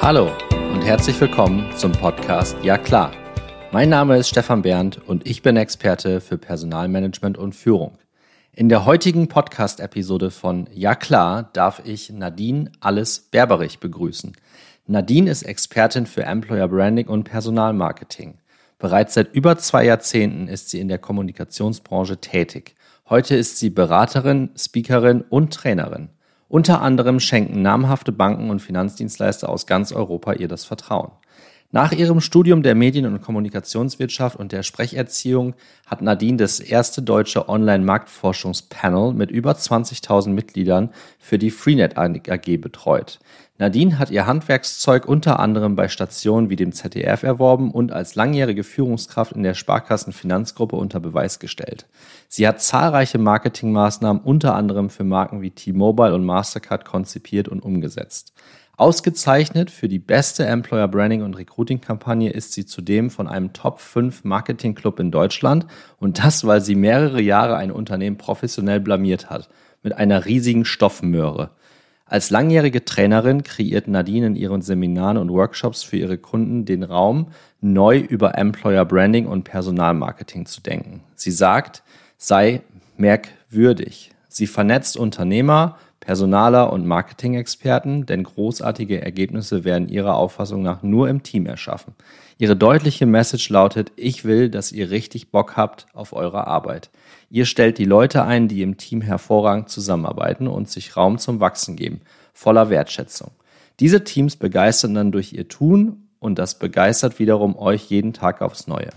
Hallo und herzlich willkommen zum Podcast Ja klar. Mein Name ist Stefan Berndt und ich bin Experte für Personalmanagement und Führung. In der heutigen Podcast-Episode von Ja klar darf ich Nadine Alles Berberich begrüßen. Nadine ist Expertin für Employer Branding und Personalmarketing. Bereits seit über zwei Jahrzehnten ist sie in der Kommunikationsbranche tätig. Heute ist sie Beraterin, Speakerin und Trainerin. Unter anderem schenken namhafte Banken und Finanzdienstleister aus ganz Europa ihr das Vertrauen. Nach ihrem Studium der Medien- und Kommunikationswirtschaft und der Sprecherziehung hat Nadine das erste deutsche Online-Marktforschungspanel mit über 20.000 Mitgliedern für die Freenet AG betreut. Nadine hat ihr Handwerkszeug unter anderem bei Stationen wie dem ZDF erworben und als langjährige Führungskraft in der Sparkassenfinanzgruppe unter Beweis gestellt. Sie hat zahlreiche Marketingmaßnahmen unter anderem für Marken wie T-Mobile und Mastercard konzipiert und umgesetzt. Ausgezeichnet für die beste Employer Branding und Recruiting Kampagne ist sie zudem von einem Top 5 Marketing Club in Deutschland und das, weil sie mehrere Jahre ein Unternehmen professionell blamiert hat. Mit einer riesigen Stoffmöhre. Als langjährige Trainerin kreiert Nadine in ihren Seminaren und Workshops für ihre Kunden den Raum, neu über Employer Branding und Personalmarketing zu denken. Sie sagt, sei merkwürdig. Sie vernetzt Unternehmer, Personaler und Marketing-Experten, denn großartige Ergebnisse werden ihrer Auffassung nach nur im Team erschaffen. Ihre deutliche Message lautet, ich will, dass ihr richtig Bock habt auf eure Arbeit. Ihr stellt die Leute ein, die im Team hervorragend zusammenarbeiten und sich Raum zum Wachsen geben, voller Wertschätzung. Diese Teams begeistern dann durch ihr Tun und das begeistert wiederum euch jeden Tag aufs Neue.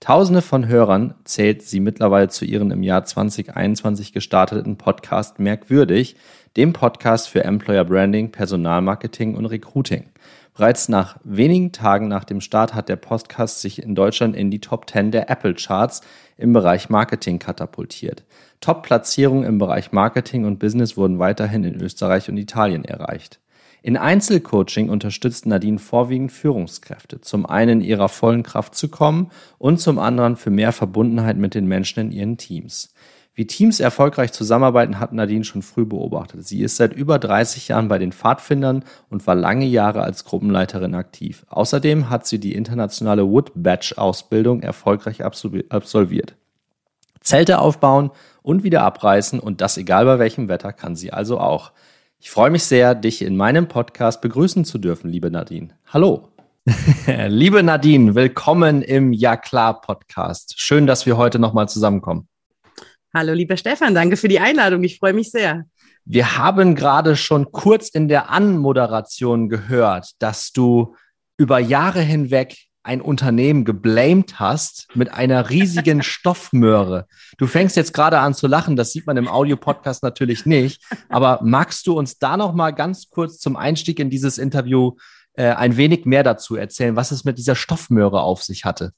Tausende von Hörern zählt sie mittlerweile zu ihren im Jahr 2021 gestarteten Podcast Merkwürdig, dem Podcast für Employer Branding, Personalmarketing und Recruiting. Bereits nach wenigen Tagen nach dem Start hat der Podcast sich in Deutschland in die Top 10 der Apple Charts im Bereich Marketing katapultiert. Top-Platzierungen im Bereich Marketing und Business wurden weiterhin in Österreich und Italien erreicht. In Einzelcoaching unterstützt Nadine vorwiegend Führungskräfte, zum einen in ihrer vollen Kraft zu kommen und zum anderen für mehr Verbundenheit mit den Menschen in ihren Teams. Wie Teams erfolgreich zusammenarbeiten, hat Nadine schon früh beobachtet. Sie ist seit über 30 Jahren bei den Pfadfindern und war lange Jahre als Gruppenleiterin aktiv. Außerdem hat sie die internationale Wood Badge Ausbildung erfolgreich absolviert. Zelte aufbauen und wieder abreißen und das egal bei welchem Wetter kann sie also auch. Ich freue mich sehr, dich in meinem Podcast begrüßen zu dürfen, liebe Nadine. Hallo. liebe Nadine, willkommen im Ja klar Podcast. Schön, dass wir heute nochmal zusammenkommen. Hallo, lieber Stefan, danke für die Einladung. Ich freue mich sehr. Wir haben gerade schon kurz in der Anmoderation gehört, dass du über Jahre hinweg ein Unternehmen geblamed hast mit einer riesigen Stoffmöhre. Du fängst jetzt gerade an zu lachen, das sieht man im Audio-Podcast natürlich nicht. Aber magst du uns da noch mal ganz kurz zum Einstieg in dieses Interview äh, ein wenig mehr dazu erzählen, was es mit dieser Stoffmöhre auf sich hatte?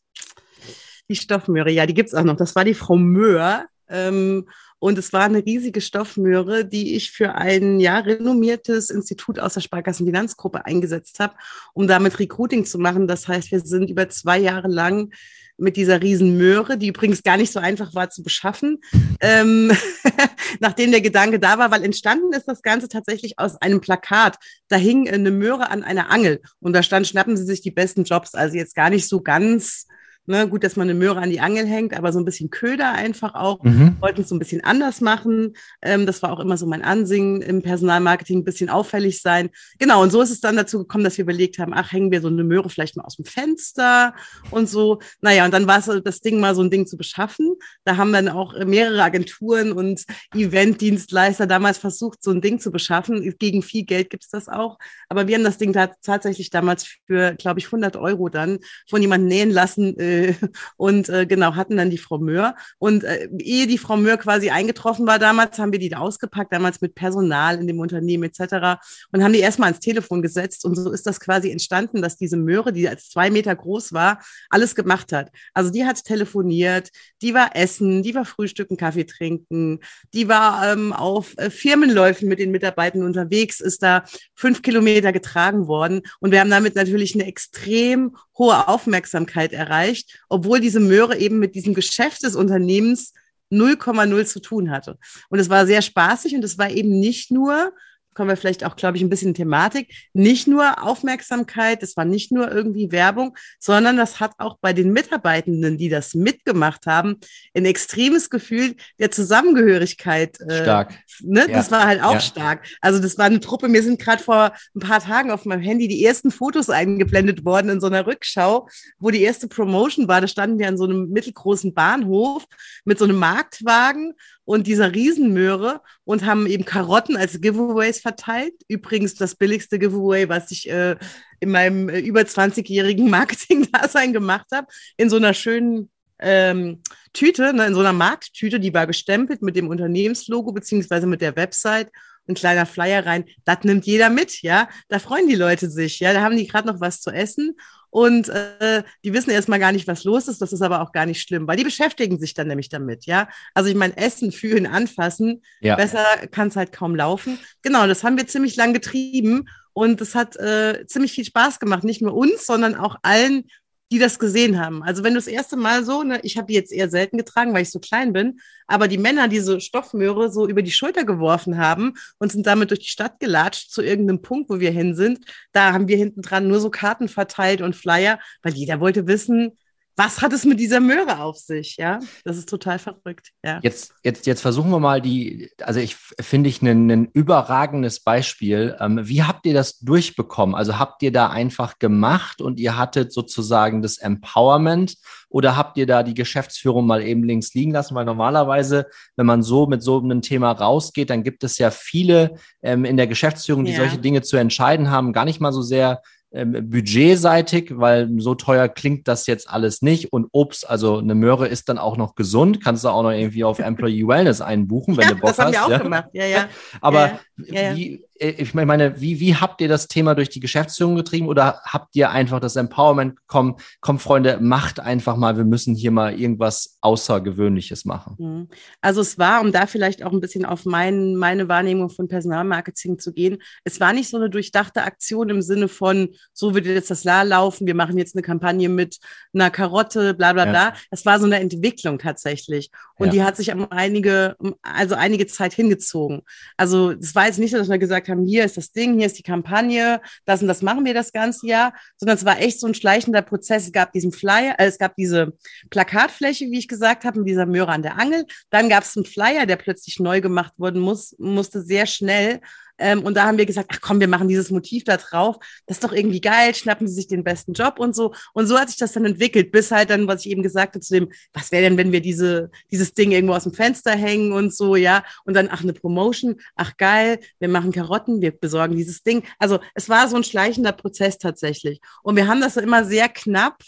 Die Stoffmöhre, ja, die gibt's auch noch. Das war die Frau Möhr. Ähm, und es war eine riesige Stoffmöhre, die ich für ein ja renommiertes Institut aus der Sparkassenfinanzgruppe eingesetzt habe, um damit Recruiting zu machen. Das heißt, wir sind über zwei Jahre lang mit dieser riesen Möhre, die übrigens gar nicht so einfach war zu beschaffen, ähm, nachdem der Gedanke da war, weil entstanden ist das Ganze tatsächlich aus einem Plakat. Da hing eine Möhre an einer Angel und da stand, schnappen Sie sich die besten Jobs. Also jetzt gar nicht so ganz Ne, gut, dass man eine Möhre an die Angel hängt, aber so ein bisschen Köder einfach auch. Mhm. Wollten es so ein bisschen anders machen. Ähm, das war auch immer so mein Ansingen im Personalmarketing, ein bisschen auffällig sein. Genau, und so ist es dann dazu gekommen, dass wir überlegt haben, ach, hängen wir so eine Möhre vielleicht mal aus dem Fenster und so. Naja, und dann war es das Ding mal so ein Ding zu beschaffen. Da haben dann auch mehrere Agenturen und Eventdienstleister damals versucht, so ein Ding zu beschaffen. Gegen viel Geld gibt es das auch. Aber wir haben das Ding tatsächlich damals für, glaube ich, 100 Euro dann von jemandem nähen lassen, und äh, genau, hatten dann die Frau Möhr. Und äh, ehe die Frau Möhr quasi eingetroffen war damals, haben wir die da ausgepackt, damals mit Personal in dem Unternehmen etc. Und haben die erstmal ans Telefon gesetzt. Und so ist das quasi entstanden, dass diese Möhre, die als zwei Meter groß war, alles gemacht hat. Also die hat telefoniert, die war essen, die war frühstücken, Kaffee trinken, die war ähm, auf äh, Firmenläufen mit den Mitarbeitern unterwegs, ist da fünf Kilometer getragen worden. Und wir haben damit natürlich eine extrem hohe Aufmerksamkeit erreicht, obwohl diese Möhre eben mit diesem Geschäft des Unternehmens 0,0 zu tun hatte. Und es war sehr spaßig und es war eben nicht nur kommen wir vielleicht auch, glaube ich, ein bisschen Thematik. Nicht nur Aufmerksamkeit, es war nicht nur irgendwie Werbung, sondern das hat auch bei den Mitarbeitenden, die das mitgemacht haben, ein extremes Gefühl der Zusammengehörigkeit. Äh, stark. Ne? Ja. Das war halt auch ja. stark. Also das war eine Truppe, mir sind gerade vor ein paar Tagen auf meinem Handy die ersten Fotos eingeblendet worden in so einer Rückschau, wo die erste Promotion war. Da standen wir an so einem mittelgroßen Bahnhof mit so einem Marktwagen und dieser Riesenmöhre und haben eben Karotten als Giveaways verteilt. Übrigens das billigste Giveaway, was ich äh, in meinem äh, über 20-jährigen Marketing-Dasein gemacht habe, in so einer schönen ähm, Tüte, ne, in so einer Markttüte, die war gestempelt mit dem Unternehmenslogo beziehungsweise mit der Website ein kleiner Flyer rein. Das nimmt jeder mit, ja. Da freuen die Leute sich, ja. Da haben die gerade noch was zu essen und äh, die wissen erstmal gar nicht, was los ist. Das ist aber auch gar nicht schlimm, weil die beschäftigen sich dann nämlich damit, ja. Also ich meine, Essen, Fühlen, Anfassen, ja. besser kann es halt kaum laufen. Genau, das haben wir ziemlich lang getrieben und es hat äh, ziemlich viel Spaß gemacht, nicht nur uns, sondern auch allen die das gesehen haben. Also wenn du das erste Mal so, ne, ich habe die jetzt eher selten getragen, weil ich so klein bin, aber die Männer diese Stoffmöhre so über die Schulter geworfen haben und sind damit durch die Stadt gelatscht zu irgendeinem Punkt, wo wir hin sind, da haben wir hinten dran nur so Karten verteilt und Flyer, weil jeder wollte wissen, was hat es mit dieser Möhre auf sich? Ja, das ist total verrückt. Ja. Jetzt, jetzt, jetzt versuchen wir mal die, also ich finde ich ein, ein überragendes Beispiel. Ähm, wie habt ihr das durchbekommen? Also habt ihr da einfach gemacht und ihr hattet sozusagen das Empowerment oder habt ihr da die Geschäftsführung mal eben links liegen lassen? Weil normalerweise, wenn man so mit so einem Thema rausgeht, dann gibt es ja viele ähm, in der Geschäftsführung, die ja. solche Dinge zu entscheiden haben, gar nicht mal so sehr ähm, budgetseitig, weil so teuer klingt das jetzt alles nicht. Und Obst, also eine Möhre ist dann auch noch gesund, kannst du auch noch irgendwie auf Employee Wellness einbuchen, wenn ja, du Bock hast. Das haben wir auch ja. gemacht, ja, ja. Aber ja, wie, ich meine, wie, wie habt ihr das Thema durch die Geschäftsführung getrieben oder habt ihr einfach das Empowerment bekommen? Komm, Freunde, macht einfach mal, wir müssen hier mal irgendwas Außergewöhnliches machen. Mhm. Also es war, um da vielleicht auch ein bisschen auf mein, meine Wahrnehmung von Personalmarketing zu gehen, es war nicht so eine durchdachte Aktion im Sinne von, so wird jetzt das La laufen, wir machen jetzt eine Kampagne mit einer Karotte, bla bla bla. Es war so eine Entwicklung tatsächlich. Und ja. die hat sich um einige, also einige Zeit hingezogen. Also es war jetzt nicht so, dass wir gesagt haben, hier ist das Ding, hier ist die Kampagne, das und das machen wir das ganze Jahr, sondern es war echt so ein schleichender Prozess. Es gab diesen Flyer, äh, es gab diese Plakatfläche, wie ich gesagt habe, mit dieser Möhre an der Angel. Dann gab es einen Flyer, der plötzlich neu gemacht worden muss, musste sehr schnell. Ähm, und da haben wir gesagt, ach komm, wir machen dieses Motiv da drauf. Das ist doch irgendwie geil, schnappen Sie sich den besten Job und so. Und so hat sich das dann entwickelt, bis halt dann, was ich eben gesagt habe, zu dem, was wäre denn, wenn wir diese, dieses Ding irgendwo aus dem Fenster hängen und so, ja. Und dann, ach, eine Promotion, ach geil, wir machen Karotten, wir besorgen dieses Ding. Also es war so ein schleichender Prozess tatsächlich. Und wir haben das immer sehr knapp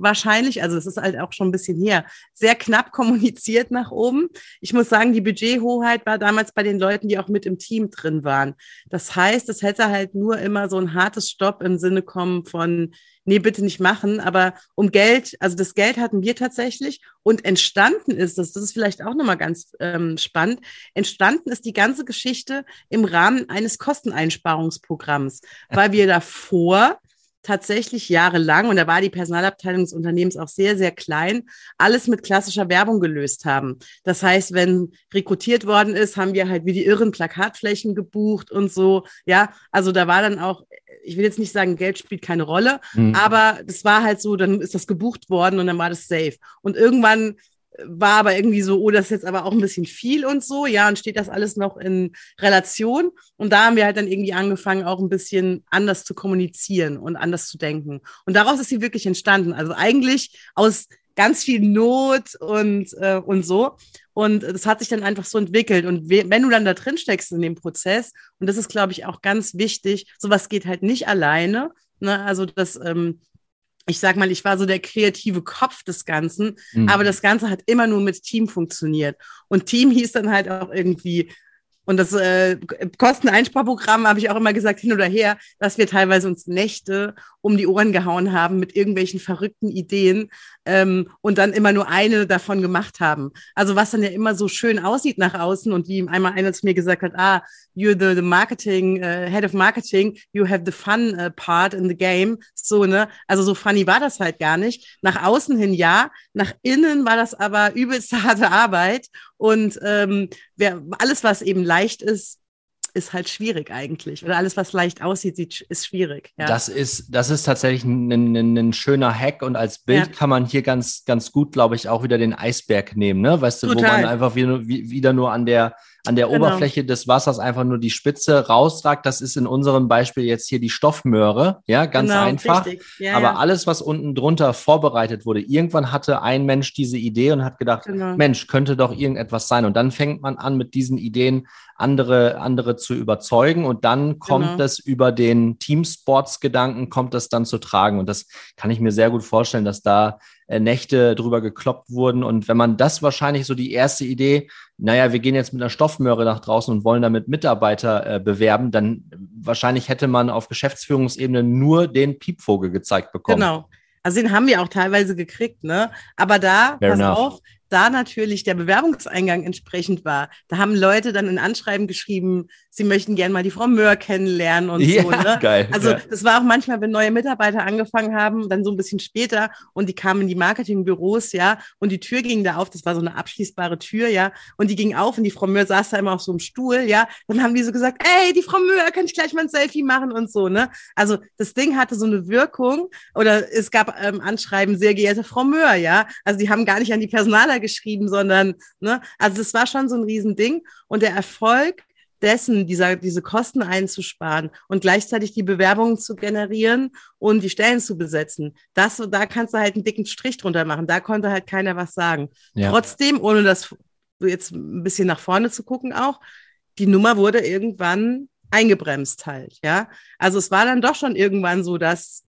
wahrscheinlich, also es ist halt auch schon ein bisschen her, sehr knapp kommuniziert nach oben. Ich muss sagen, die Budgethoheit war damals bei den Leuten, die auch mit im Team drin waren. Das heißt, es hätte halt nur immer so ein hartes Stopp im Sinne kommen von, nee, bitte nicht machen. Aber um Geld, also das Geld hatten wir tatsächlich und entstanden ist das, das ist vielleicht auch nochmal ganz ähm, spannend, entstanden ist die ganze Geschichte im Rahmen eines Kosteneinsparungsprogramms, weil wir davor tatsächlich jahrelang, und da war die Personalabteilung des Unternehmens auch sehr, sehr klein, alles mit klassischer Werbung gelöst haben. Das heißt, wenn rekrutiert worden ist, haben wir halt wie die irren Plakatflächen gebucht und so. Ja, also da war dann auch, ich will jetzt nicht sagen, Geld spielt keine Rolle, mhm. aber das war halt so, dann ist das gebucht worden und dann war das safe. Und irgendwann war aber irgendwie so, oh, das ist jetzt aber auch ein bisschen viel und so, ja, und steht das alles noch in Relation. Und da haben wir halt dann irgendwie angefangen, auch ein bisschen anders zu kommunizieren und anders zu denken. Und daraus ist sie wirklich entstanden. Also eigentlich aus ganz viel Not und, äh, und so. Und das hat sich dann einfach so entwickelt. Und wenn du dann da drin steckst in dem Prozess, und das ist, glaube ich, auch ganz wichtig, sowas geht halt nicht alleine. Ne? Also das ähm, ich sag mal, ich war so der kreative Kopf des Ganzen, mhm. aber das Ganze hat immer nur mit Team funktioniert. Und Team hieß dann halt auch irgendwie und das äh, Kosteneinsparprogramm habe ich auch immer gesagt, hin oder her, dass wir teilweise uns Nächte um die Ohren gehauen haben mit irgendwelchen verrückten Ideen ähm, und dann immer nur eine davon gemacht haben. Also was dann ja immer so schön aussieht nach außen und wie einmal einer zu mir gesagt hat, ah, you're the, the marketing, uh, head of marketing, you have the fun uh, part in the game. So, ne? Also so funny war das halt gar nicht. Nach außen hin ja, nach innen war das aber übelst harte Arbeit und ähm, wer, alles, was eben leicht ist, ist halt schwierig eigentlich. Oder alles, was leicht aussieht, ist schwierig. Ja. Das ist, das ist tatsächlich ein, ein, ein, schöner Hack und als Bild ja. kann man hier ganz, ganz gut, glaube ich, auch wieder den Eisberg nehmen, ne? Weißt du, Total. wo man einfach wieder, wieder nur an der, an der genau. Oberfläche des Wassers einfach nur die Spitze rausragt. Das ist in unserem Beispiel jetzt hier die Stoffmöhre, ja, ganz genau, einfach. Ja, Aber ja. alles, was unten drunter vorbereitet wurde, irgendwann hatte ein Mensch diese Idee und hat gedacht, genau. Mensch, könnte doch irgendetwas sein. Und dann fängt man an, mit diesen Ideen andere, andere zu überzeugen und dann kommt genau. es über den Teamsports-Gedanken, kommt es dann zu tragen. Und das kann ich mir sehr gut vorstellen, dass da Nächte drüber gekloppt wurden. Und wenn man das wahrscheinlich so die erste Idee, naja, wir gehen jetzt mit einer Stoffmöhre nach draußen und wollen damit Mitarbeiter äh, bewerben, dann wahrscheinlich hätte man auf Geschäftsführungsebene nur den Piepvogel gezeigt bekommen. Genau. Also den haben wir auch teilweise gekriegt, ne? Aber da, Fair pass enough. auf, da natürlich der Bewerbungseingang entsprechend war, da haben Leute dann in Anschreiben geschrieben, sie möchten gerne mal die Frau Möhr kennenlernen und ja, so. Ne? Geil, also ja. das war auch manchmal, wenn neue Mitarbeiter angefangen haben, dann so ein bisschen später und die kamen in die Marketingbüros, ja, und die Tür ging da auf, das war so eine abschließbare Tür, ja, und die ging auf und die Frau Möhr saß da immer auf so einem Stuhl, ja, dann haben die so gesagt, ey, die Frau Möhr, kann ich gleich mal ein Selfie machen und so, ne? Also das Ding hatte so eine Wirkung oder es gab ähm, Anschreiben, sehr geehrte Frau Möhr, ja, also die haben gar nicht an die Personaler geschrieben, sondern, ne, also das war schon so ein Riesending. Und der Erfolg dessen, dieser, diese Kosten einzusparen und gleichzeitig die Bewerbungen zu generieren und die Stellen zu besetzen. Das, da kannst du halt einen dicken Strich drunter machen. Da konnte halt keiner was sagen. Ja. Trotzdem, ohne das jetzt ein bisschen nach vorne zu gucken auch, die Nummer wurde irgendwann eingebremst halt, ja. Also es war dann doch schon irgendwann so, dass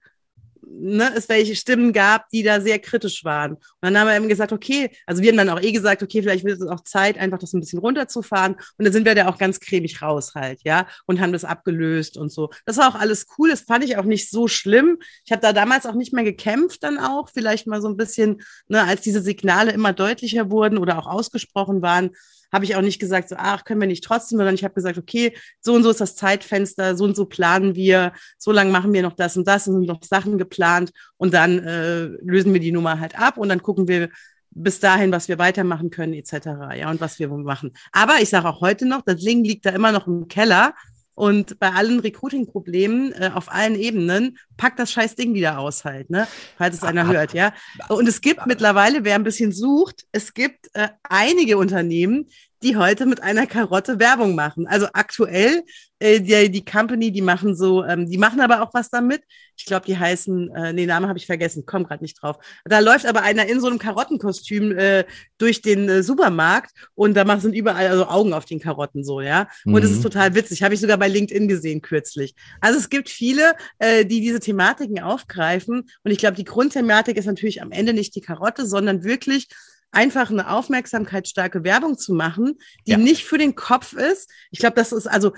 ne, es welche Stimmen gab, die da sehr kritisch waren. Und dann haben wir eben gesagt, okay, also wir haben dann auch eh gesagt, okay, vielleicht wird es auch Zeit, einfach das ein bisschen runterzufahren. Und dann sind wir da auch ganz cremig raus halt, ja, und haben das abgelöst und so. Das war auch alles cool, das fand ich auch nicht so schlimm. Ich habe da damals auch nicht mehr gekämpft dann auch, vielleicht mal so ein bisschen, ne, als diese Signale immer deutlicher wurden oder auch ausgesprochen waren, habe ich auch nicht gesagt, so, ach, können wir nicht trotzdem, sondern ich habe gesagt, okay, so und so ist das Zeitfenster, so und so planen wir, so lange machen wir noch das und das und sind noch Sachen geplant und dann äh, lösen wir die Nummer halt ab und dann gucken wir bis dahin, was wir weitermachen können, etc. Ja, und was wir machen. Aber ich sage auch heute noch, das Ding liegt da immer noch im Keller. Und bei allen Recruiting-Problemen äh, auf allen Ebenen packt das scheiß Ding wieder aus halt, ne? Falls es einer hört, ja. Und es gibt mittlerweile, wer ein bisschen sucht, es gibt äh, einige Unternehmen, die heute mit einer Karotte Werbung machen. Also aktuell, äh, die, die Company, die machen so, ähm, die machen aber auch was damit. Ich glaube, die heißen, äh, nee, Name habe ich vergessen, komm gerade nicht drauf. Da läuft aber einer in so einem Karottenkostüm äh, durch den äh, Supermarkt und da machen, sind überall also Augen auf den Karotten so, ja. Und mhm. das ist total witzig. Habe ich sogar bei LinkedIn gesehen kürzlich. Also es gibt viele, äh, die diese Thematiken aufgreifen und ich glaube, die Grundthematik ist natürlich am Ende nicht die Karotte, sondern wirklich einfach eine aufmerksamkeitsstarke Werbung zu machen, die ja. nicht für den Kopf ist. Ich glaube, das ist also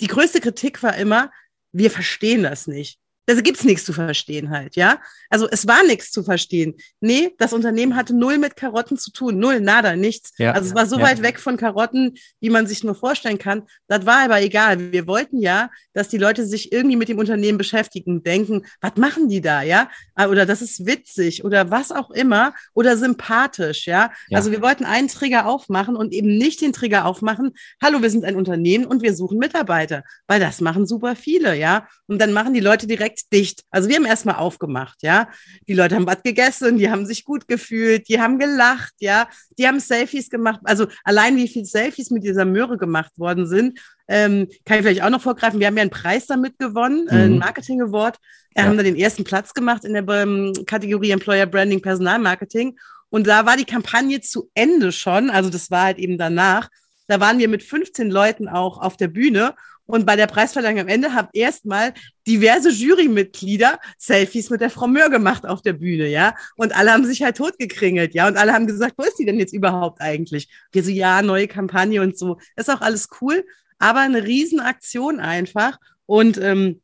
die größte Kritik war immer, wir verstehen das nicht. Da gibt's nichts zu verstehen halt, ja. Also es war nichts zu verstehen. Nee, das Unternehmen hatte null mit Karotten zu tun. Null, nada, nichts. Ja, also es war so ja. weit weg von Karotten, wie man sich nur vorstellen kann. Das war aber egal. Wir wollten ja, dass die Leute sich irgendwie mit dem Unternehmen beschäftigen, denken, was machen die da, ja? Ah, oder das ist witzig oder was auch immer oder sympathisch, ja. ja. Also wir wollten einen Trigger aufmachen und eben nicht den Trigger aufmachen, hallo, wir sind ein Unternehmen und wir suchen Mitarbeiter, weil das machen super viele, ja. Und dann machen die Leute direkt dicht. Also wir haben erstmal aufgemacht, ja. Die Leute haben was gegessen, die haben sich gut gefühlt, die haben gelacht, ja. Die haben Selfies gemacht. Also allein wie viele Selfies mit dieser Möhre gemacht worden sind, ähm, kann ich vielleicht auch noch vorgreifen. Wir haben ja einen Preis damit gewonnen, äh, mhm. einen Marketing Award. Wir ja. haben da den ersten Platz gemacht in der ähm, Kategorie Employer Branding Personalmarketing. Und da war die Kampagne zu Ende schon. Also das war halt eben danach. Da waren wir mit 15 Leuten auch auf der Bühne und bei der Preisverleihung am Ende haben erstmal diverse Jurymitglieder Selfies mit der Frau Möhr gemacht auf der Bühne, ja. Und alle haben sich halt totgekringelt, ja. Und alle haben gesagt, wo ist die denn jetzt überhaupt eigentlich? Wir so, ja, neue Kampagne und so. ist auch alles cool, aber eine Riesenaktion einfach. Und ähm,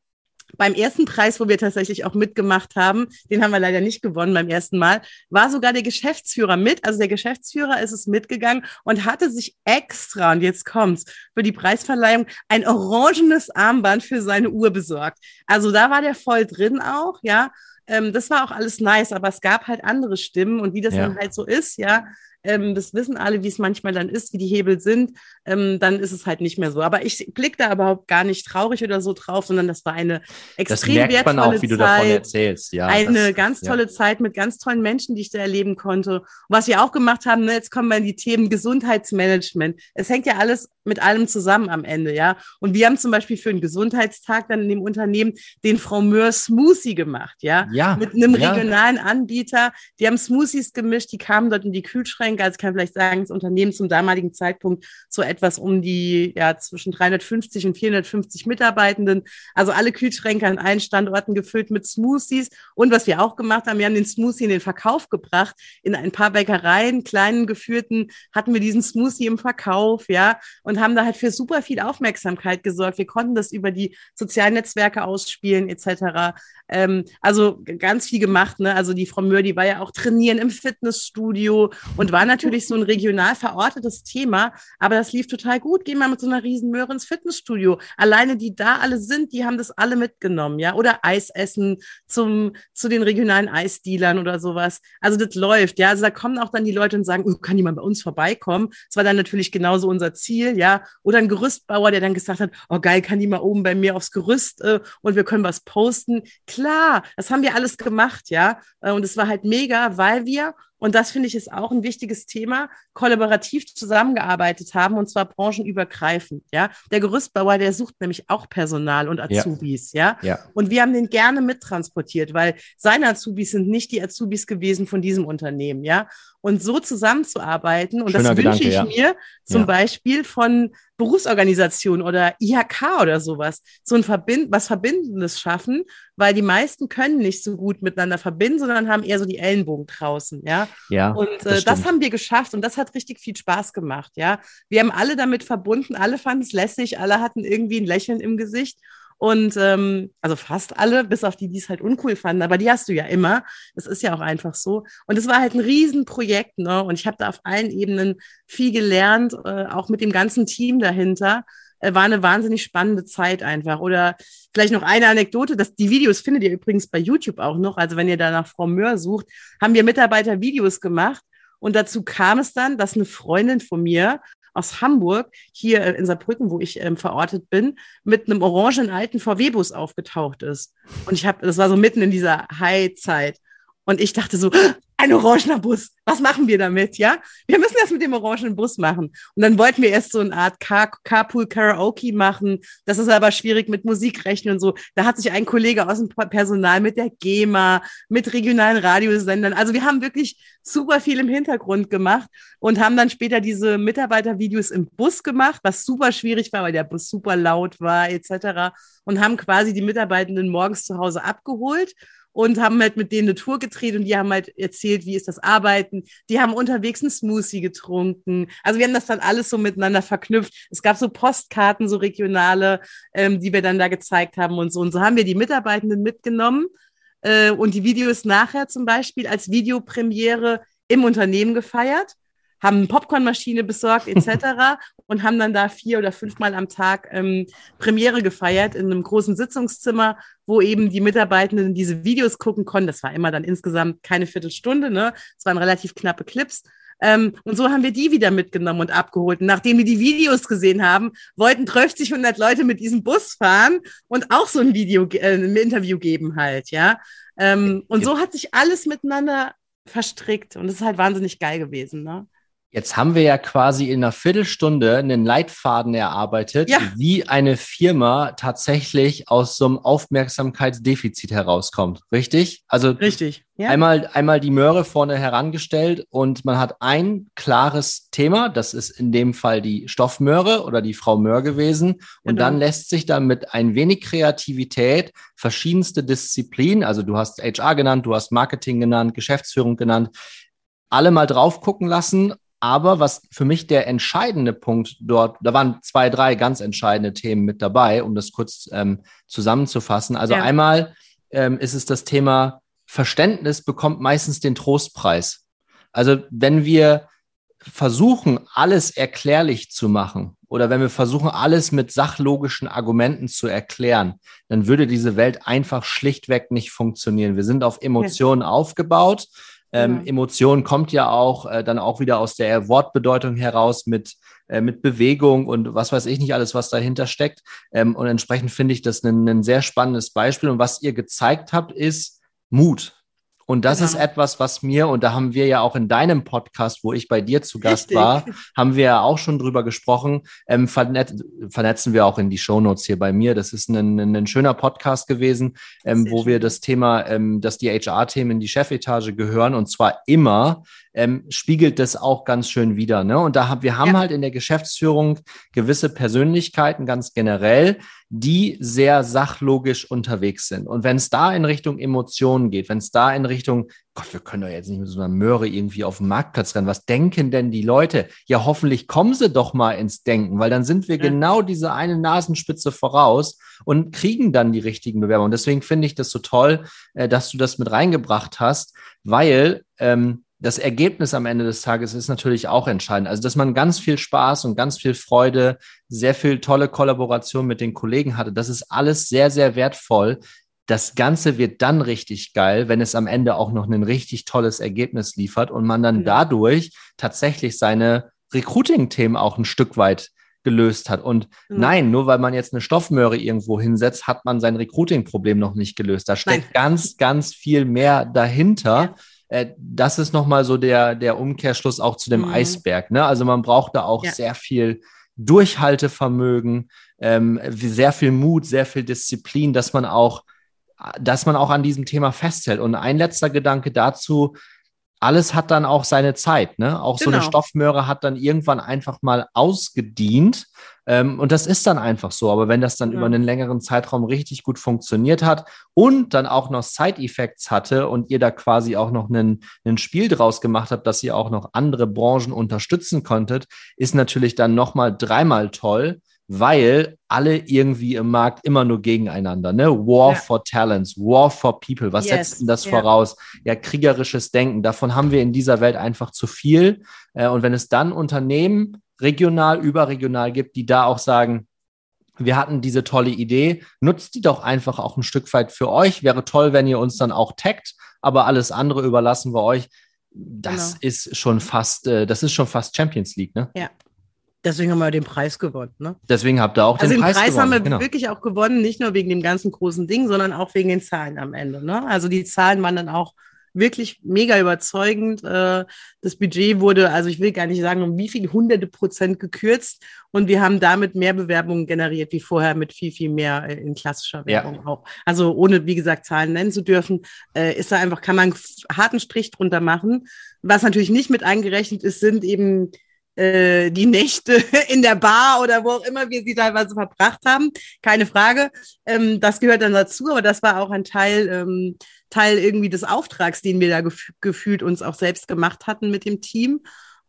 beim ersten Preis, wo wir tatsächlich auch mitgemacht haben, den haben wir leider nicht gewonnen beim ersten Mal, war sogar der Geschäftsführer mit. Also der Geschäftsführer ist es mitgegangen und hatte sich extra, und jetzt kommt's, für die Preisverleihung ein orangenes Armband für seine Uhr besorgt. Also da war der voll drin auch, ja. Ähm, das war auch alles nice, aber es gab halt andere Stimmen und wie das ja. dann halt so ist, ja, ähm, das wissen alle, wie es manchmal dann ist, wie die Hebel sind, ähm, dann ist es halt nicht mehr so. Aber ich blicke da überhaupt gar nicht traurig oder so drauf, sondern das war eine extrem das merkt man auch, wie du davon erzählst. Ja, eine das, ganz tolle ja. Zeit mit ganz tollen Menschen, die ich da erleben konnte. Und was wir auch gemacht haben, ne, jetzt kommen wir in die Themen Gesundheitsmanagement. Es hängt ja alles mit allem zusammen am Ende, ja. Und wir haben zum Beispiel für einen Gesundheitstag dann in dem Unternehmen den Frau Möhr Smoothie gemacht, ja. Ja. Mit einem ja. regionalen Anbieter. Die haben Smoothies gemischt, die kamen dort in die Kühlschränke. Also ich kann vielleicht sagen, das Unternehmen zum damaligen Zeitpunkt so etwas um die, ja, zwischen 350 und 450 Mitarbeitenden. Also alle Kühlschränke an allen Standorten gefüllt mit Smoothies. Und was wir auch gemacht haben, wir haben den Smoothie in den Verkauf gebracht. In ein paar Bäckereien, kleinen geführten, hatten wir diesen Smoothie im Verkauf, ja. Und haben da halt für super viel Aufmerksamkeit gesorgt. Wir konnten das über die sozialen Netzwerke ausspielen, etc. Ähm, also ganz viel gemacht. Ne? Also die Frau Möhr, die war ja auch trainieren im Fitnessstudio und war natürlich so ein regional verortetes Thema, aber das lief total gut. Gehen wir mit so einer riesen Möhre ins Fitnessstudio. Alleine die da alle sind, die haben das alle mitgenommen, ja. Oder Eis essen zum, zu den regionalen Eisdealern oder sowas. Also das läuft, ja. Also da kommen auch dann die Leute und sagen, oh, kann jemand bei uns vorbeikommen? Das war dann natürlich genauso unser Ziel, ja. Oder ein Gerüstbauer, der dann gesagt hat, oh geil, kann die mal oben bei mir aufs Gerüst äh, und wir können was posten klar, das haben wir alles gemacht, ja. Äh, und es war halt mega, weil wir und das finde ich ist auch ein wichtiges Thema, kollaborativ zusammengearbeitet haben und zwar branchenübergreifend. Ja, der Gerüstbauer, der sucht nämlich auch Personal und Azubis. Ja. ja. ja. Und wir haben den gerne mittransportiert, weil seine Azubis sind nicht die Azubis gewesen von diesem Unternehmen. Ja. Und so zusammenzuarbeiten, und Schöner das wünsche ich ja. mir zum ja. Beispiel von Berufsorganisationen oder IHK oder sowas, so ein Verbind was Verbindendes schaffen, weil die meisten können nicht so gut miteinander verbinden, sondern haben eher so die Ellenbogen draußen. Ja. Ja. Und äh, das, das, haben wir geschafft und das hat richtig viel Spaß gemacht. Ja. Wir haben alle damit verbunden, alle fanden es lässig, alle hatten irgendwie ein Lächeln im Gesicht. Und ähm, also fast alle, bis auf die, die es halt uncool fanden, aber die hast du ja immer. Das ist ja auch einfach so. Und es war halt ein Riesenprojekt, ne? Und ich habe da auf allen Ebenen viel gelernt, äh, auch mit dem ganzen Team dahinter. Äh, war eine wahnsinnig spannende Zeit einfach. Oder vielleicht noch eine Anekdote, dass die Videos findet ihr übrigens bei YouTube auch noch. Also wenn ihr da nach Frau Möhr sucht, haben wir Mitarbeiter Videos gemacht. Und dazu kam es dann, dass eine Freundin von mir aus Hamburg, hier in Saarbrücken, wo ich ähm, verortet bin, mit einem orangen alten VW-Bus aufgetaucht ist. Und ich habe, das war so mitten in dieser High-Zeit. Und ich dachte so, ein orangener Bus, was machen wir damit, ja? Wir müssen das mit dem orangenen Bus machen. Und dann wollten wir erst so eine Art Car Carpool Karaoke machen. Das ist aber schwierig mit Musikrechten und so. Da hat sich ein Kollege aus dem Personal mit der GEMA, mit regionalen Radiosendern. Also wir haben wirklich super viel im Hintergrund gemacht und haben dann später diese Mitarbeitervideos im Bus gemacht, was super schwierig war, weil der Bus super laut war, etc. Und haben quasi die Mitarbeitenden morgens zu Hause abgeholt und haben halt mit denen eine Tour gedreht und die haben halt erzählt, wie ist das Arbeiten. Die haben unterwegs einen Smoothie getrunken. Also wir haben das dann alles so miteinander verknüpft. Es gab so Postkarten, so regionale, ähm, die wir dann da gezeigt haben und so. Und so haben wir die Mitarbeitenden mitgenommen äh, und die Videos nachher zum Beispiel als Videopremiere im Unternehmen gefeiert haben eine Popcornmaschine besorgt etc. und haben dann da vier oder fünfmal am Tag ähm, Premiere gefeiert in einem großen Sitzungszimmer, wo eben die Mitarbeitenden diese Videos gucken konnten. Das war immer dann insgesamt keine Viertelstunde, ne? Es waren relativ knappe Clips. Ähm, und so haben wir die wieder mitgenommen und abgeholt. Und nachdem wir die Videos gesehen haben, wollten 30, 100 Leute mit diesem Bus fahren und auch so ein Video, äh, ein Interview geben halt, ja. Ähm, und so hat sich alles miteinander verstrickt und es ist halt wahnsinnig geil gewesen, ne? Jetzt haben wir ja quasi in einer Viertelstunde einen Leitfaden erarbeitet, ja. wie eine Firma tatsächlich aus so einem Aufmerksamkeitsdefizit herauskommt. Richtig? Also richtig. Ja. Einmal, einmal die Möhre vorne herangestellt und man hat ein klares Thema. Das ist in dem Fall die Stoffmöhre oder die Frau Möhr gewesen. Und genau. dann lässt sich da mit ein wenig Kreativität verschiedenste Disziplinen, also du hast HR genannt, du hast Marketing genannt, Geschäftsführung genannt, alle mal drauf gucken lassen aber was für mich der entscheidende Punkt dort, da waren zwei, drei ganz entscheidende Themen mit dabei, um das kurz ähm, zusammenzufassen. Also ja. einmal ähm, ist es das Thema Verständnis bekommt meistens den Trostpreis. Also wenn wir versuchen, alles erklärlich zu machen oder wenn wir versuchen, alles mit sachlogischen Argumenten zu erklären, dann würde diese Welt einfach schlichtweg nicht funktionieren. Wir sind auf Emotionen ja. aufgebaut Ähm, ja. Emotion kommt ja auch äh, dann auch wieder aus der Wortbedeutung heraus mit, äh, mit Bewegung und was weiß ich nicht alles, was dahinter steckt. Ähm, und entsprechend finde ich das ein, ein sehr spannendes Beispiel. Und was ihr gezeigt habt, ist Mut. Und das genau. ist etwas, was mir, und da haben wir ja auch in deinem Podcast, wo ich bei dir zu Gast Richtig. war, haben wir ja auch schon drüber gesprochen, ähm, vernet vernetzen wir auch in die Shownotes hier bei mir. Das ist ein, ein, ein schöner Podcast gewesen, ähm, wo schön. wir das Thema, ähm, dass die HR-Themen in die Chefetage gehören und zwar immer ähm, spiegelt das auch ganz schön wieder. Ne? Und da haben wir haben ja. halt in der Geschäftsführung gewisse Persönlichkeiten ganz generell, die sehr sachlogisch unterwegs sind. Und wenn es da in Richtung Emotionen geht, wenn es da in Richtung, Gott, wir können doch jetzt nicht mit so einer Möhre irgendwie auf dem Marktplatz rennen. Was denken denn die Leute? Ja, hoffentlich kommen sie doch mal ins Denken, weil dann sind wir ja. genau diese eine Nasenspitze voraus und kriegen dann die richtigen Bewerbungen. Deswegen finde ich das so toll, äh, dass du das mit reingebracht hast, weil ähm, das Ergebnis am Ende des Tages ist natürlich auch entscheidend. Also, dass man ganz viel Spaß und ganz viel Freude, sehr viel tolle Kollaboration mit den Kollegen hatte, das ist alles sehr, sehr wertvoll. Das Ganze wird dann richtig geil, wenn es am Ende auch noch ein richtig tolles Ergebnis liefert und man dann dadurch tatsächlich seine Recruiting-Themen auch ein Stück weit gelöst hat. Und mhm. nein, nur weil man jetzt eine Stoffmöhre irgendwo hinsetzt, hat man sein Recruiting-Problem noch nicht gelöst. Da steckt nein. ganz, ganz viel mehr dahinter. Ja äh, das ist nochmal so der, der Umkehrschluss auch zu dem mhm. Eisberg. Ne? Also man braucht da auch ja. sehr viel Durchhaltevermögen, ähm, sehr viel Mut, sehr viel Disziplin, dass man auch, dass man auch an diesem Thema festhält. Und ein letzter Gedanke dazu, alles hat dann auch seine Zeit. Ne? Auch genau. so eine genau. Stoffmöhre hat dann irgendwann einfach mal ausgedient. Ähm, und das ist dann einfach so. Aber wenn das dann ja. über einen längeren Zeitraum richtig gut funktioniert hat und dann auch noch Side-Effects hatte und ihr da quasi auch noch einen, einen Spiel draus gemacht habt, dass ihr auch noch andere Branchen unterstützen konntet, ist natürlich dann nochmal dreimal toll weil alle irgendwie im Markt immer nur gegeneinander, ne? War ja. for Talents, War for People. Was yes. setzt denn das ja. voraus? Ja, kriegerisches Denken. Davon haben wir in dieser Welt einfach zu viel. Äh, und wenn es dann Unternehmen regional, überregional gibt, die da auch sagen, wir hatten diese tolle Idee, nutzt die doch einfach auch ein Stück weit für euch. Wäre toll, wenn ihr uns dann auch taggt, aber alles andere überlassen wir euch. Das genau. ist schon fast, äh, das ist schon fast Champions League, ne? Ja, Deswegen haben wir den Preis gewonnen. Ne? Deswegen habt ihr auch also den, Preis, Preis gewonnen. haben wir genau. wirklich auch gewonnen, nicht nur wegen dem ganzen großen Ding, sondern auch wegen den Zahlen am Ende. Ne? Also die Zahlen waren dann auch wirklich mega überzeugend. Äh, das Budget wurde, also ich will gar nicht sagen, um wie viele hunderte Prozent gekürzt und wir haben damit mehr Bewerbungen generiert wie vorher mit viel, viel mehr äh, in klassischer Werbung ja. auch. Also ohne, wie gesagt, Zahlen nennen zu dürfen, äh, ist da einfach, kann man einen harten Strich drunter machen. Was natürlich nicht mit eingerechnet ist, sind eben äh, die Nächte in der Bar oder wo auch immer wir sie teilweise verbracht haben. Keine Frage. Ähm, das gehört dann dazu, aber das war auch ein Teil, ähm, Teil irgendwie des Auftrags, den wir da gef gefühlt uns auch selbst gemacht hatten mit dem Team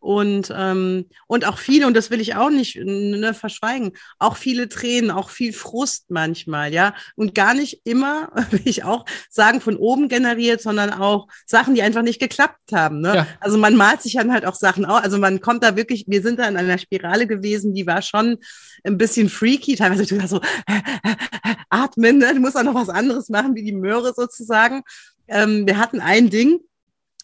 und, ähm, und auch viele, und das will ich auch nicht ne, verschweigen, auch viele Tränen, auch viel Frust manchmal, ja. Und gar nicht immer, will ich auch sagen, von oben generiert, sondern auch Sachen, die einfach nicht geklappt haben. Ne? Ja. Also man malt sich dann halt auch Sachen aus. Also man kommt da wirklich, wir sind da in einer Spirale gewesen, die war schon ein bisschen freaky, teilweise so atmen, ne? du musst auch noch was anderes machen, wie die Möhre sozusagen. Ähm, wir hatten ein Ding,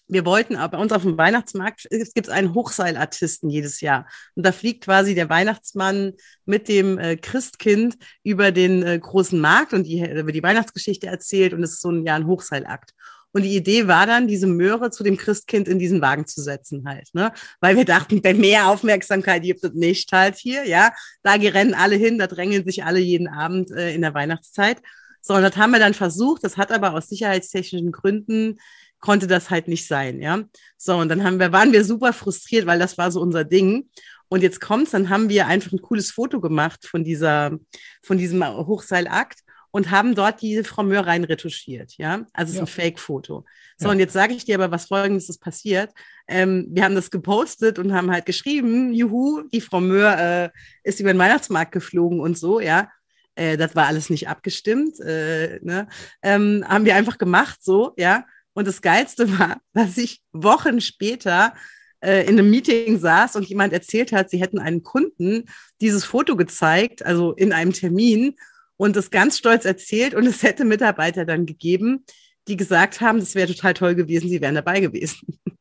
wir wollten, aber bei uns auf dem Weihnachtsmarkt es gibt einen Hochseilartisten jedes Jahr. Und da fliegt quasi der Weihnachtsmann mit dem äh, Christkind über den äh, großen Markt und die, über die Weihnachtsgeschichte erzählt. Und es ist so ein Jahr ein Hochseilakt. Und die Idee war dann, diese Möhre zu dem Christkind in diesen Wagen zu setzen halt, ne? Weil wir dachten, bei mehr Aufmerksamkeit gibt es nicht halt hier, ja. Da rennen alle hin, da drängeln sich alle jeden Abend äh, in der Weihnachtszeit. So, und das haben wir dann versucht. Das hat aber aus sicherheitstechnischen Gründen konnte das halt nicht sein, ja. So, und dann haben wir, waren wir super frustriert, weil das war so unser Ding. Und jetzt kommt's, dann haben wir einfach ein cooles Foto gemacht von dieser, von diesem Hochseilakt und haben dort diese Frau Möhr rein retuschiert, ja. Also es ist ja. ein Fake-Foto. So, ja. und jetzt sage ich dir aber, was folgendes ist passiert. Ähm, wir haben das gepostet und haben halt geschrieben, juhu, die Frau Möhr äh, ist über den Weihnachtsmarkt geflogen und so, ja. Äh, das war alles nicht abgestimmt, äh, ne? ähm, haben wir einfach gemacht, so, ja. Und das Geilste war, dass ich Wochen später äh, in einem Meeting saß und jemand erzählt hat, sie hätten einem Kunden dieses Foto gezeigt, also in einem Termin, und das ganz stolz erzählt. Und es hätte Mitarbeiter dann gegeben, die gesagt haben, das wäre total toll gewesen, sie wären dabei gewesen.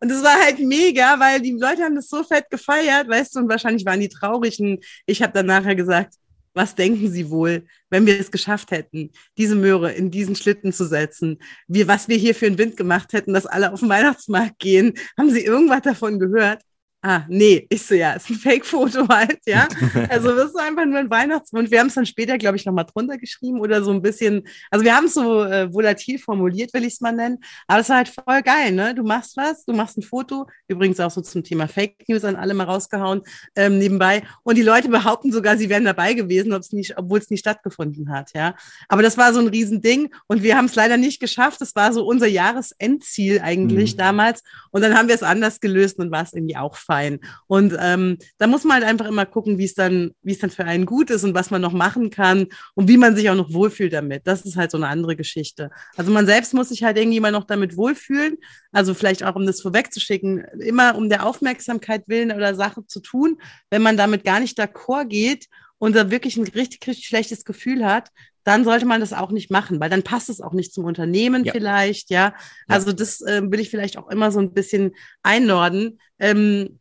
Und es war halt mega, weil die Leute haben das so fett gefeiert, weißt du, und wahrscheinlich waren die traurig. Und ich habe dann nachher gesagt, was denken Sie wohl, wenn wir es geschafft hätten, diese Möhre in diesen Schlitten zu setzen? Wir, was wir hier für einen Wind gemacht hätten, dass alle auf den Weihnachtsmarkt gehen. Haben Sie irgendwas davon gehört? Ah, nee, ich so, ja, ist ein Fake-Foto halt, ja. Also das ist einfach nur ein Weihnachtsmund. Wir haben es dann später, glaube ich, nochmal drunter geschrieben oder so ein bisschen, also wir haben es so äh, volatil formuliert, will ich es mal nennen. Aber es war halt voll geil, ne? Du machst was, du machst ein Foto, übrigens auch so zum Thema Fake News an alle mal rausgehauen, ähm, nebenbei. Und die Leute behaupten sogar, sie wären dabei gewesen, obwohl es nicht stattgefunden hat, ja. Aber das war so ein Riesending und wir haben es leider nicht geschafft. Das war so unser Jahresendziel eigentlich mhm. damals. Und dann haben wir es anders gelöst und war es irgendwie auch falsch fein. Und ähm, da muss man halt einfach immer gucken, wie es dann, wie es dann für einen gut ist und was man noch machen kann und wie man sich auch noch wohlfühlt damit. Das ist halt so eine andere Geschichte. Also man selbst muss sich halt irgendwie mal noch damit wohlfühlen. Also vielleicht auch, um das vorwegzuschicken, immer um der Aufmerksamkeit willen oder Sache zu tun, wenn man damit gar nicht d'accord geht und da wirklich ein richtig, richtig schlechtes Gefühl hat, dann sollte man das auch nicht machen, weil dann passt es auch nicht zum Unternehmen ja. vielleicht, ja. Also das äh, will ich vielleicht auch immer so ein bisschen einnorden. Ähm,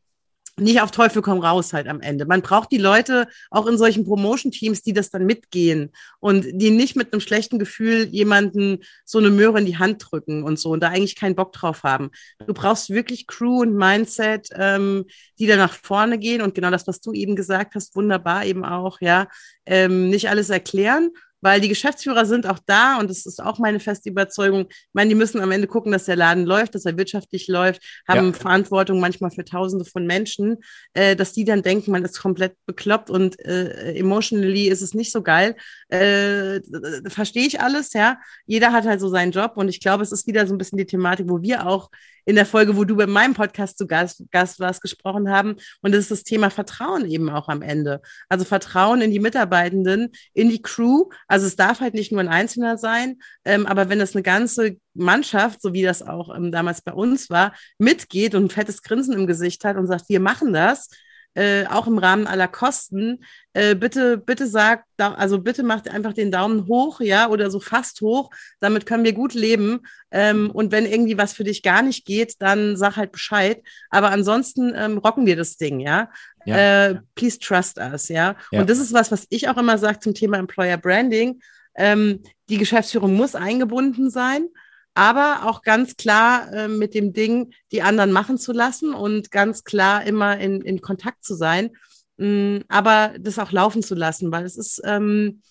nicht auf Teufel komm raus halt am Ende. Man braucht die Leute auch in solchen Promotion-Teams, die das dann mitgehen und die nicht mit einem schlechten Gefühl jemanden so eine Möhre in die Hand drücken und so und da eigentlich keinen Bock drauf haben. Du brauchst wirklich Crew und Mindset, ähm, die da nach vorne gehen und genau das, was du eben gesagt hast, wunderbar eben auch, ja, ähm, nicht alles erklären, weil die Geschäftsführer sind auch da und das ist auch meine feste Überzeugung. Ich meine, die müssen am Ende gucken, dass der Laden läuft, dass er wirtschaftlich läuft, haben ja. Verantwortung manchmal für Tausende von Menschen, äh, dass die dann denken, man ist komplett bekloppt und äh, emotionally ist es nicht so geil. Äh, Verstehe ich alles, ja. Jeder hat halt so seinen Job und ich glaube, es ist wieder so ein bisschen die Thematik, wo wir auch in der Folge, wo du bei meinem Podcast zu Gast, Gast warst, gesprochen haben. Und das ist das Thema Vertrauen eben auch am Ende. Also Vertrauen in die Mitarbeitenden, in die Crew. Also es darf halt nicht nur ein Einzelner sein, ähm, aber wenn es eine ganze Mannschaft, so wie das auch ähm, damals bei uns war, mitgeht und ein fettes Grinsen im Gesicht hat und sagt, wir machen das, äh, auch im Rahmen aller Kosten, äh, bitte, bitte sagt, also bitte macht einfach den Daumen hoch, ja, oder so fast hoch. Damit können wir gut leben. Ähm, und wenn irgendwie was für dich gar nicht geht, dann sag halt Bescheid. Aber ansonsten ähm, rocken wir das Ding, ja. Ja. Äh, please trust us, ja? ja. Und das ist was, was ich auch immer sage zum Thema Employer Branding. Ähm, die Geschäftsführung muss eingebunden sein aber auch ganz klar äh, mit dem Ding, die anderen machen zu lassen und ganz klar immer in, in Kontakt zu sein, mh, mm, aber das auch laufen zu lassen, weil es ist ähm,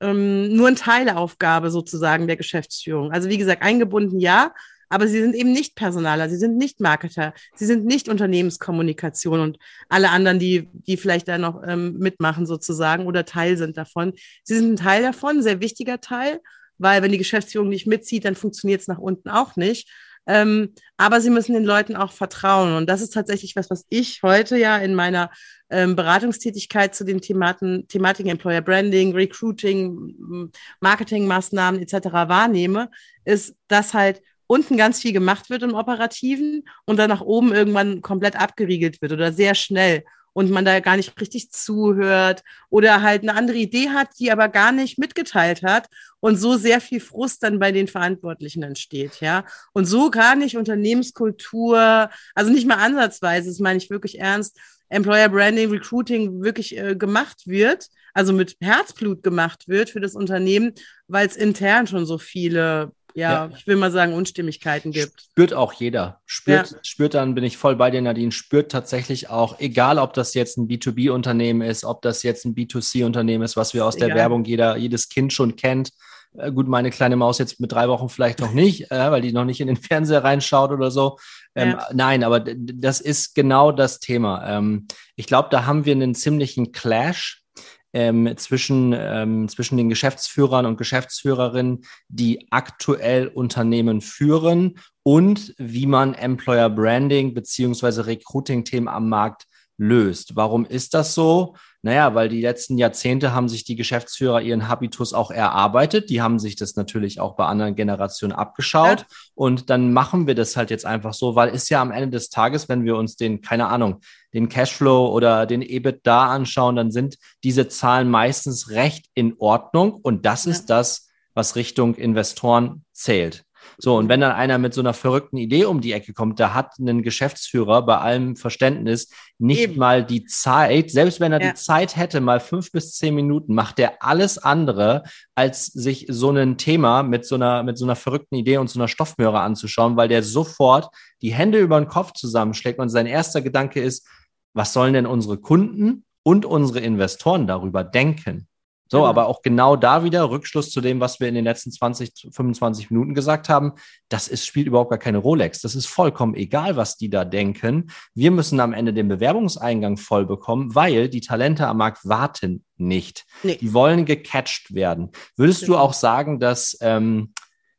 ähm, nur eine Teilaufgabe sozusagen der Geschäftsführung. Also wie gesagt, eingebunden ja, aber sie sind eben nicht Personaler, sie sind nicht Marketer, sie sind nicht Unternehmenskommunikation und alle anderen, die, die vielleicht da noch ähm, mitmachen sozusagen oder Teil sind davon. Sie sind ein Teil davon, sehr wichtiger Teil weil wenn die Geschäftsführung nicht mitzieht, dann funktioniert es nach unten auch nicht. Ähm, aber sie müssen den Leuten auch vertrauen. Und das ist tatsächlich was, was ich heute ja in meiner ähm, Beratungstätigkeit zu den Thematen, Thematiken Employer Branding, Recruiting, Marketingmaßnahmen etc. wahrnehme, ist, dass halt unten ganz viel gemacht wird im Operativen und dann nach oben irgendwann komplett abgeriegelt wird oder sehr schnell und man da gar nicht richtig zuhört oder halt eine andere Idee hat, die aber gar nicht mitgeteilt hat und so sehr viel Frust dann bei den Verantwortlichen entsteht, ja. Und so gar nicht Unternehmenskultur, also nicht mal ansatzweise, das meine ich wirklich ernst, Employer Branding, Recruiting wirklich äh, gemacht wird, also mit Herzblut gemacht wird für das Unternehmen, weil es intern schon so viele ja, ja, ich will mal sagen, Unstimmigkeiten gibt. Spürt auch jeder. Spürt, ja. spürt dann, bin ich voll bei dir, Nadine, spürt tatsächlich auch, egal ob das jetzt ein B2B-Unternehmen ist, ob das jetzt ein B2C-Unternehmen ist, was wir aus der Werbung jeder, jedes Kind schon kennt. Äh, gut, meine kleine Maus jetzt mit drei Wochen vielleicht noch nicht, äh, weil die noch nicht in den Fernseher reinschaut oder so. Ähm, ja. Nein, aber das ist genau das Thema. Ähm, ich glaube, da haben wir einen ziemlichen Clash ähm, zwischen, ähm, zwischen den Geschäftsführern und Geschäftsführerinnen, die aktuell Unternehmen führen und wie man Employer Branding beziehungsweise Recruiting-Themen am Markt löst. Warum ist das so? Naja, weil die letzten Jahrzehnte haben sich die Geschäftsführer ihren Habitus auch erarbeitet. Die haben sich das natürlich auch bei anderen Generationen abgeschaut. Ja. Und dann machen wir das halt jetzt einfach so, weil ist ja am Ende des Tages, wenn wir uns den, keine Ahnung, den Cashflow oder den EBIT da anschauen, dann sind diese Zahlen meistens recht in Ordnung. Und das ja. ist das, was Richtung Investoren zählt. So, und wenn dann einer mit so einer verrückten Idee um die Ecke kommt, da hat ein Geschäftsführer bei allem Verständnis nicht Eben. mal die Zeit, selbst wenn er ja. die Zeit hätte, mal fünf bis zehn Minuten, macht er alles andere, als sich so ein Thema mit so einer, mit so einer verrückten Idee und so einer Stoffmöhre anzuschauen, weil der sofort die Hände über den Kopf zusammenschlägt und sein erster Gedanke ist, was sollen denn unsere Kunden und unsere Investoren darüber denken? So, genau. aber auch genau da wieder Rückschluss zu dem, was wir in den letzten 20, 25 Minuten gesagt haben. Das ist, spielt überhaupt gar keine Rolex. Das ist vollkommen egal, was die da denken. Wir müssen am Ende den Bewerbungseingang voll bekommen, weil die Talente am Markt warten nicht. Nee. Die wollen gecatcht werden. Würdest genau. du auch sagen, dass ähm,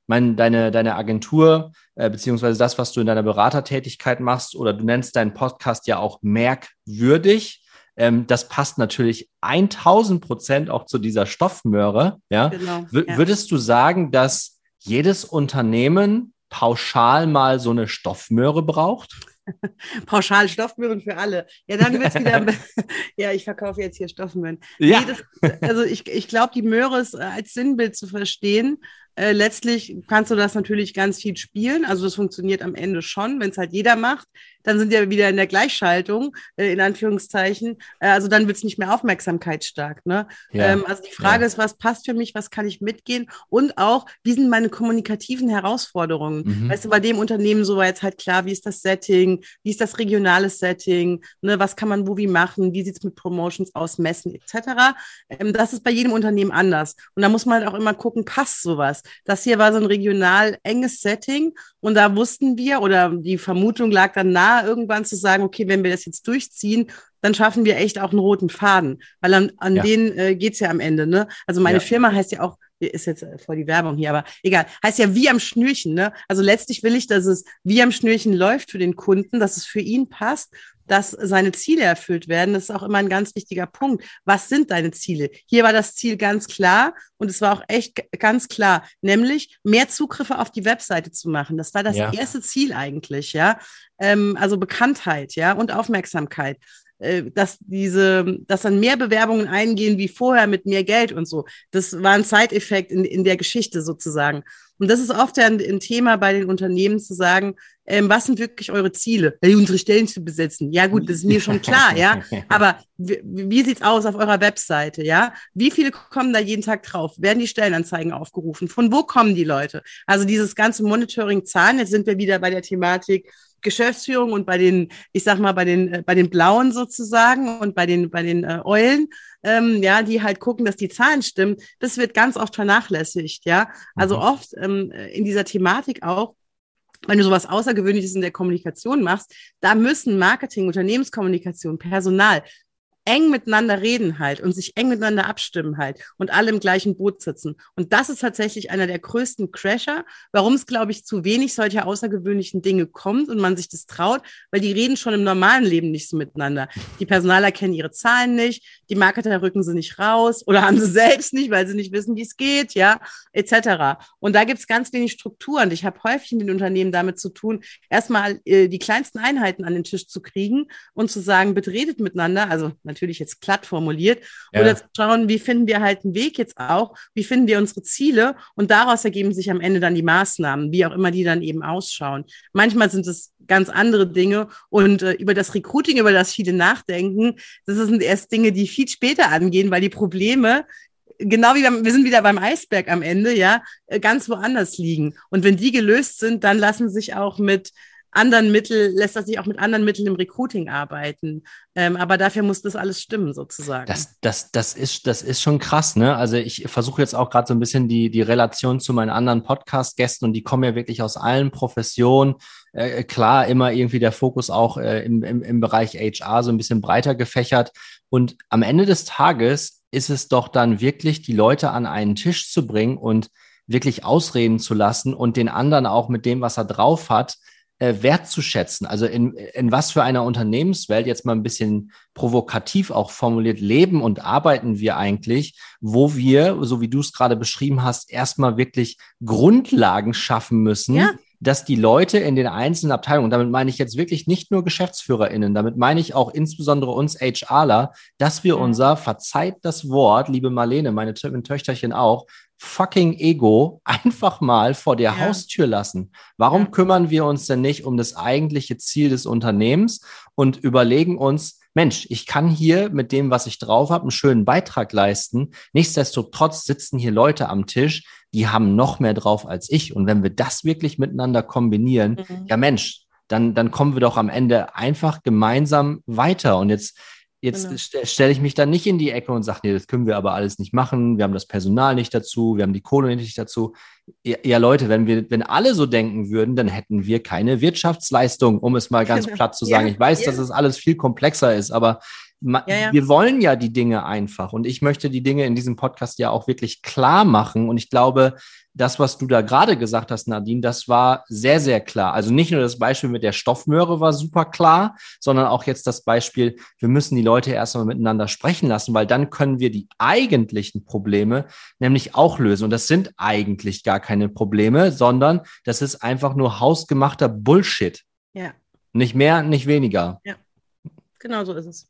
mein, deine, deine Agentur, äh, beziehungsweise das, was du in deiner Beratertätigkeit machst, oder du nennst deinen Podcast ja auch merkwürdig? Ähm, das passt natürlich 1000 Prozent auch zu dieser Stoffmöhre. Ja? Genau, ja. Würdest du sagen, dass jedes Unternehmen pauschal mal so eine Stoffmöhre braucht? Pauschal Stoffmöhren für alle. Ja, dann wird es wieder. ja, ich verkaufe jetzt hier Stoffmöhren. Ja. Nee, das, also ich, ich glaube, die Möhre ist als Sinnbild zu verstehen. Äh, letztlich kannst du das natürlich ganz viel spielen. Also das funktioniert am Ende schon, wenn es halt jeder macht dann sind wir wieder in der Gleichschaltung, äh, in Anführungszeichen. Äh, also dann wird es nicht mehr aufmerksamkeitsstark. Ne? Ja. Ähm, also die Frage ja. ist, was passt für mich, was kann ich mitgehen und auch, wie sind meine kommunikativen Herausforderungen? Mhm. Weißt du, bei dem Unternehmen so war jetzt halt klar, wie ist das Setting, wie ist das regionale Setting, ne? was kann man wo wie machen, wie sieht es mit Promotions aus, Messen etc. Ähm, das ist bei jedem Unternehmen anders. Und da muss man halt auch immer gucken, passt sowas. Das hier war so ein regional enges Setting und da wussten wir oder die Vermutung lag dann nahe, irgendwann zu sagen, okay, wenn wir das jetzt durchziehen, dann schaffen wir echt auch einen roten Faden, weil an, an ja. den äh, geht's ja am Ende. Ne? Also meine ja. Firma heißt ja auch, ist jetzt vor die Werbung hier, aber egal, heißt ja wie am Schnürchen. Ne? Also letztlich will ich, dass es wie am Schnürchen läuft für den Kunden, dass es für ihn passt dass seine Ziele erfüllt werden. Das ist auch immer ein ganz wichtiger Punkt. Was sind deine Ziele? Hier war das Ziel ganz klar und es war auch echt ganz klar, nämlich mehr Zugriffe auf die Webseite zu machen. Das war das ja. erste Ziel eigentlich, ja. Ähm, also Bekanntheit, ja, und Aufmerksamkeit dass diese, dass dann mehr Bewerbungen eingehen wie vorher mit mehr Geld und so. Das war ein Side-Effekt in, in der Geschichte sozusagen. Und das ist oft ein, ein Thema bei den Unternehmen zu sagen, ähm, was sind wirklich eure Ziele, hey, unsere Stellen zu besetzen? Ja gut, das ist mir schon klar, ja. Aber wie, wie sieht's aus auf eurer Webseite, ja? Wie viele kommen da jeden Tag drauf? Werden die Stellenanzeigen aufgerufen? Von wo kommen die Leute? Also dieses ganze Monitoring-Zahlen, jetzt sind wir wieder bei der Thematik, Geschäftsführung und bei den, ich sag mal, bei den, äh, bei den Blauen sozusagen und bei den, bei den äh, Eulen, ähm, ja, die halt gucken, dass die Zahlen stimmen, das wird ganz oft vernachlässigt, ja. Also mhm. oft ähm, in dieser Thematik auch, wenn du sowas Außergewöhnliches in der Kommunikation machst, da müssen Marketing, Unternehmenskommunikation, Personal eng miteinander reden halt und sich eng miteinander abstimmen halt und alle im gleichen Boot sitzen. Und das ist tatsächlich einer der größten Crasher, warum es, glaube ich, zu wenig solcher außergewöhnlichen Dinge kommt und man sich das traut, weil die reden schon im normalen Leben nicht so miteinander. Die Personaler kennen ihre Zahlen nicht, die Marketer rücken sie nicht raus oder haben sie selbst nicht, weil sie nicht wissen, wie es geht, ja, etc. Und da gibt es ganz wenig Strukturen. Ich habe häufig in den Unternehmen damit zu tun, erstmal äh, die kleinsten Einheiten an den Tisch zu kriegen und zu sagen, bitte redet miteinander, also natürlich jetzt glatt formuliert, ja. oder zu schauen, wie finden wir halt einen Weg jetzt auch, wie finden wir unsere Ziele und daraus ergeben sich am Ende dann die Maßnahmen, wie auch immer die dann eben ausschauen. Manchmal sind es ganz andere Dinge und äh, über das Recruiting, über das viele nachdenken, das sind erst Dinge, die viel später angehen, weil die Probleme genau wie beim, wir sind wieder beim Eisberg am Ende, ja, äh, ganz woanders liegen. Und wenn die gelöst sind, dann lassen sich auch mit anderen Mitteln, lässt das sich auch mit anderen Mitteln im Recruiting arbeiten. Ähm, aber dafür muss das alles stimmen, sozusagen. Das, das, das, ist, das ist schon krass, ne? Also ich versuche jetzt auch gerade so ein bisschen die, die Relation zu meinen anderen Podcast-Gästen und die kommen ja wirklich aus allen Professionen. Äh, klar, immer irgendwie der Fokus auch äh, im, im, im Bereich HR so ein bisschen breiter gefächert. Und am Ende des Tages ist es doch dann wirklich, die Leute an einen Tisch zu bringen und wirklich ausreden zu lassen und den anderen auch mit dem, was er drauf hat, äh, wertzuschätzen. Also in, in was für einer Unternehmenswelt, jetzt mal ein bisschen provokativ auch formuliert, leben und arbeiten wir eigentlich, wo wir, so wie du es gerade beschrieben hast, erstmal wirklich Grundlagen schaffen müssen, ja. dass die Leute in den einzelnen Abteilungen, damit meine ich jetzt wirklich nicht nur GeschäftsführerInnen, damit meine ich auch insbesondere uns HRler, dass wir unser, verzeiht das Wort, liebe Marlene, meine Töchterchen auch, fucking Ego einfach mal vor der ja. Haustür lassen. Warum ja. kümmern wir uns denn nicht um das eigentliche Ziel des Unternehmens und überlegen uns, Mensch, ich kann hier mit dem, was ich drauf habe, einen schönen Beitrag leisten. Nichtsdestotrotz sitzen hier Leute am Tisch, die haben noch mehr drauf als ich. Und wenn wir das wirklich miteinander kombinieren, mhm. ja Mensch, dann, dann kommen wir doch am Ende einfach gemeinsam weiter. Und jetzt Jetzt genau. st stelle ich mich dann nicht in die Ecke und sage, nee, das können wir aber alles nicht machen. Wir haben das Personal nicht dazu, wir haben die Kohle nicht dazu. Ja, ja, Leute, wenn wir, wenn alle so denken würden, dann hätten wir keine Wirtschaftsleistung, um es mal ganz genau. platt zu sagen. Ja, ich weiß, ja. dass es alles viel komplexer ist, aber ja, ja. wir wollen ja die Dinge einfach. Und ich möchte die Dinge in diesem Podcast ja auch wirklich klar machen. Und ich glaube, das, was du da gerade gesagt hast, Nadine, das war sehr, sehr klar. Also nicht nur das Beispiel mit der Stoffmöhre war super klar, sondern auch jetzt das Beispiel, wir müssen die Leute erstmal miteinander sprechen lassen, weil dann können wir die eigentlichen Probleme nämlich auch lösen. Und das sind eigentlich gar keine Probleme, sondern das ist einfach nur hausgemachter Bullshit. Ja. Nicht mehr, nicht weniger. Ja. Genau so ist es.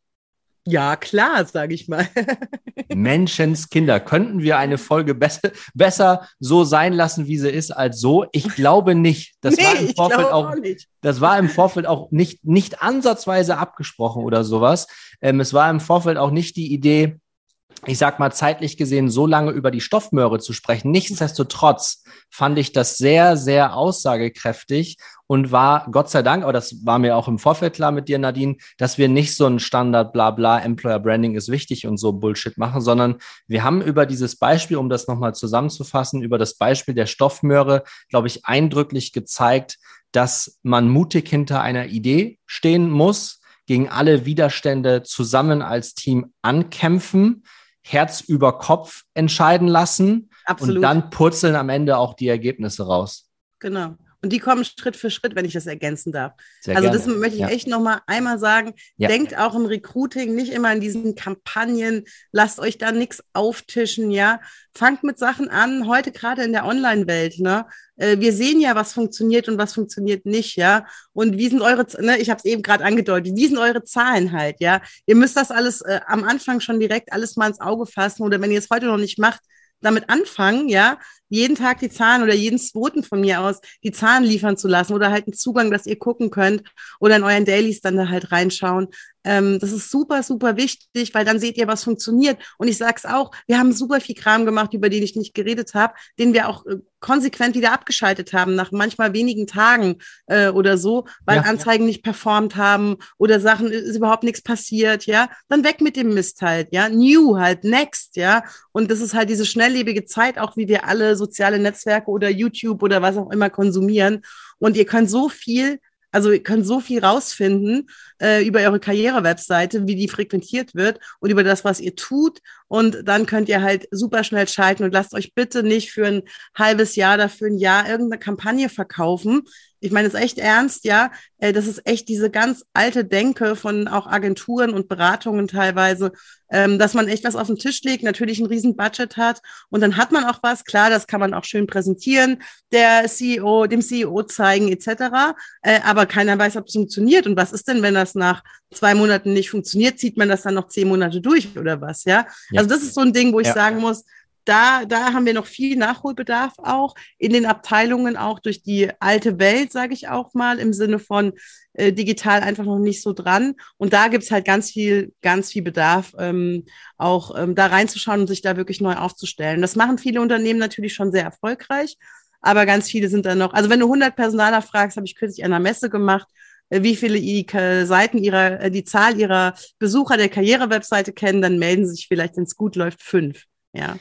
Ja, klar, sage ich mal. Menschenskinder. Könnten wir eine Folge besser, besser so sein lassen, wie sie ist, als so? Ich glaube nicht. Das nee, war im Vorfeld auch, auch das war im Vorfeld auch nicht, nicht ansatzweise abgesprochen oder sowas. Ähm, es war im Vorfeld auch nicht die Idee, ich sag mal, zeitlich gesehen so lange über die Stoffmöhre zu sprechen. Nichtsdestotrotz fand ich das sehr, sehr aussagekräftig und war Gott sei Dank, aber das war mir auch im Vorfeld klar mit dir, Nadine, dass wir nicht so ein Standard bla bla Employer Branding ist wichtig und so Bullshit machen, sondern wir haben über dieses Beispiel, um das nochmal zusammenzufassen, über das Beispiel der Stoffmöhre, glaube ich, eindrücklich gezeigt, dass man mutig hinter einer Idee stehen muss, gegen alle Widerstände zusammen als Team ankämpfen, Herz über Kopf entscheiden lassen Absolut. und dann purzeln am Ende auch die Ergebnisse raus. Genau. Und die kommen Schritt für Schritt, wenn ich das ergänzen darf. Sehr also gerne. das möchte ich ja. echt nochmal einmal sagen. Ja. Denkt auch im Recruiting nicht immer in diesen Kampagnen, lasst euch da nichts auftischen, ja. Fangt mit Sachen an, heute gerade in der Online-Welt, ne? Äh, wir sehen ja, was funktioniert und was funktioniert nicht, ja. Und wie sind eure, ne, ich habe es eben gerade angedeutet, wie sind eure Zahlen halt, ja. Ihr müsst das alles äh, am Anfang schon direkt alles mal ins Auge fassen oder wenn ihr es heute noch nicht macht, damit anfangen, ja, jeden Tag die Zahlen oder jeden zweiten von mir aus die Zahlen liefern zu lassen oder halt einen Zugang, dass ihr gucken könnt oder in euren Dailies dann da halt reinschauen. Ähm, das ist super, super wichtig, weil dann seht ihr, was funktioniert. Und ich sag's auch, wir haben super viel Kram gemacht, über den ich nicht geredet habe, den wir auch äh, konsequent wieder abgeschaltet haben, nach manchmal wenigen Tagen äh, oder so, weil ja, Anzeigen ja. nicht performt haben oder Sachen ist überhaupt nichts passiert, ja, dann weg mit dem Mist halt, ja, new halt, next, ja. Und das ist halt diese schnelllebige Zeit, auch wie wir alle soziale Netzwerke oder YouTube oder was auch immer konsumieren. Und ihr könnt so viel, also ihr könnt so viel rausfinden äh, über eure Karriere-Webseite, wie die frequentiert wird und über das, was ihr tut. Und dann könnt ihr halt super schnell schalten und lasst euch bitte nicht für ein halbes Jahr, dafür ein Jahr irgendeine Kampagne verkaufen, ich meine es echt ernst, ja. Äh, das ist echt diese ganz alte Denke von auch Agenturen und Beratungen teilweise, ähm, dass man echt was auf den Tisch legt, natürlich ein Riesenbudget hat und dann hat man auch was. Klar, das kann man auch schön präsentieren, der CEO, dem CEO zeigen etc. Äh, aber keiner weiß, ob es funktioniert. Und was ist denn, wenn das nach zwei Monaten nicht funktioniert? Zieht man das dann noch zehn Monate durch oder was? Ja. ja. Also das ist so ein Ding, wo ich ja. sagen muss, da, da haben wir noch viel Nachholbedarf auch in den Abteilungen, auch durch die alte Welt, sage ich auch mal, im Sinne von äh, digital einfach noch nicht so dran. Und da gibt's halt ganz viel, ganz viel Bedarf, ähm, auch ähm, da reinzuschauen und sich da wirklich neu aufzustellen. Das machen viele Unternehmen natürlich schon sehr erfolgreich, aber ganz viele sind dann noch, also wenn du 100 Personaler fragst, habe ich kürzlich an einer Messe gemacht, äh, wie viele die Seiten ihrer, äh, die Zahl ihrer Besucher der Karriere-Webseite kennen, dann melden sich vielleicht, wenn es gut läuft, fünf. Ja.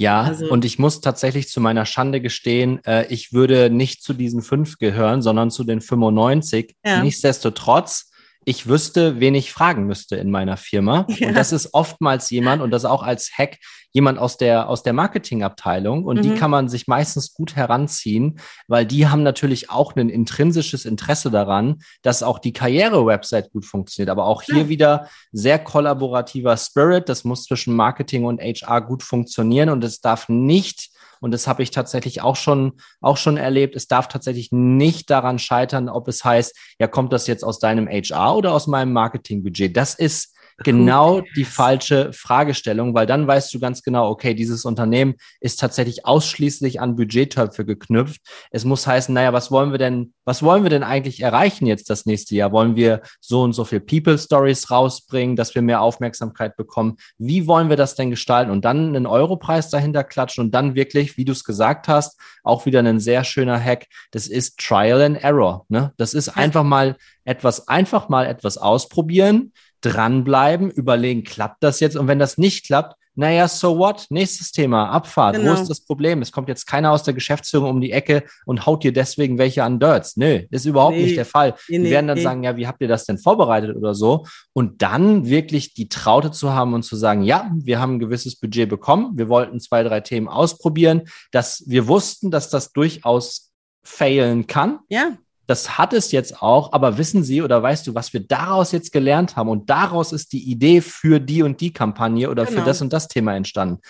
Ja, also, und ich muss tatsächlich zu meiner Schande gestehen, äh, ich würde nicht zu diesen fünf gehören, sondern zu den 95. Ja. Nichtsdestotrotz ich wüsste, wen ich fragen müsste in meiner Firma. Ja. Und das ist oftmals jemand und das auch als Hack jemand aus der, aus der Marketingabteilung. Und mhm. die kann man sich meistens gut heranziehen, weil die haben natürlich auch ein intrinsisches Interesse daran, dass auch die Karriere-Website gut funktioniert. Aber auch hier ja. wieder sehr kollaborativer Spirit. Das muss zwischen Marketing und HR gut funktionieren und es darf nicht Und das habe ich tatsächlich auch schon, auch schon erlebt. Es darf tatsächlich nicht daran scheitern, ob es heißt, ja, kommt das jetzt aus deinem HR oder aus meinem Marketingbudget? Das ist genau die falsche Fragestellung, weil dann weißt du ganz genau, okay, dieses Unternehmen ist tatsächlich ausschließlich an Budgettöpfe geknüpft. Es muss heißen, naja, was wollen wir denn, was wollen wir denn eigentlich erreichen jetzt das nächste Jahr? Wollen wir so und so viel People Stories rausbringen, dass wir mehr Aufmerksamkeit bekommen? Wie wollen wir das denn gestalten? Und dann einen Europreis dahinter klatschen und dann wirklich, wie du es gesagt hast, auch wieder ein sehr schöner Hack. Das ist Trial and Error. Ne? Das ist einfach mal etwas, einfach mal etwas ausprobieren dranbleiben, überlegen, klappt das jetzt? Und wenn das nicht klappt, naja, so what? Nächstes Thema, Abfahrt. Genau. Wo ist das Problem? Es kommt jetzt keiner aus der Geschäftsführung um die Ecke und haut dir deswegen welche an Dirts. Nö, ist überhaupt nee. nicht der Fall. Nee, die werden dann nee. sagen, ja, wie habt ihr das denn vorbereitet oder so? Und dann wirklich die Traute zu haben und zu sagen, ja, wir haben ein gewisses Budget bekommen. Wir wollten zwei, drei Themen ausprobieren, dass wir wussten, dass das durchaus failen kann. Ja. Das hat es jetzt auch, aber wissen Sie oder weißt du, was wir daraus jetzt gelernt haben? Und daraus ist die Idee für die und die Kampagne oder genau. für das und das Thema entstanden.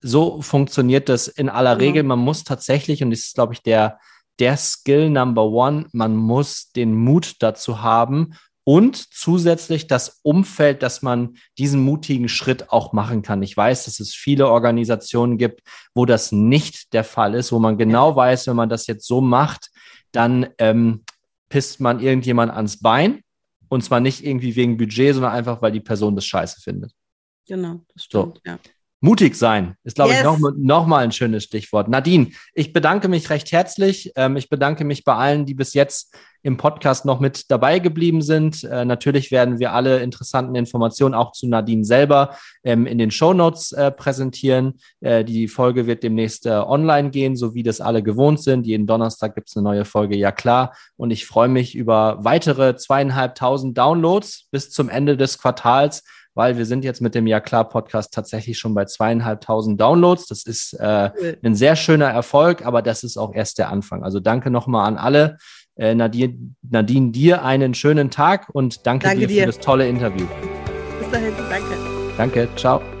So funktioniert das in aller genau. Regel. Man muss tatsächlich, und das ist, glaube ich, der, der Skill Number One, man muss den Mut dazu haben und zusätzlich das Umfeld, dass man diesen mutigen Schritt auch machen kann. Ich weiß, dass es viele Organisationen gibt, wo das nicht der Fall ist, wo man genau weiß, wenn man das jetzt so macht, dann ähm, pisst man irgendjemand ans Bein. Und zwar nicht irgendwie wegen Budget, sondern einfach, weil die Person das scheiße findet. Genau, das stimmt, so. ja. Mutig sein ist, glaube yes. ich, noch, noch mal ein schönes Stichwort. Nadine, ich bedanke mich recht herzlich. Ähm, ich bedanke mich bei allen, die bis jetzt im Podcast noch mit dabei geblieben sind. Äh, natürlich werden wir alle interessanten Informationen auch zu Nadine selber ähm, in den Show Notes äh, präsentieren. Äh, die Folge wird demnächst online gehen, so wie das alle gewohnt sind. Jeden Donnerstag gibt es eine neue Folge, ja klar. Und ich freue mich über weitere zweieinhalbtausend Downloads bis zum Ende des Quartals weil wir sind jetzt mit dem Ja klar Podcast tatsächlich schon bei zweieinhalbtausend Downloads. Das ist äh, ein sehr schöner Erfolg, aber das ist auch erst der Anfang. Also danke nochmal an alle. Äh, Nadine, Nadine, dir einen schönen Tag und danke, danke dir, dir für das tolle Interview. Bis dahin, danke. Danke, ciao.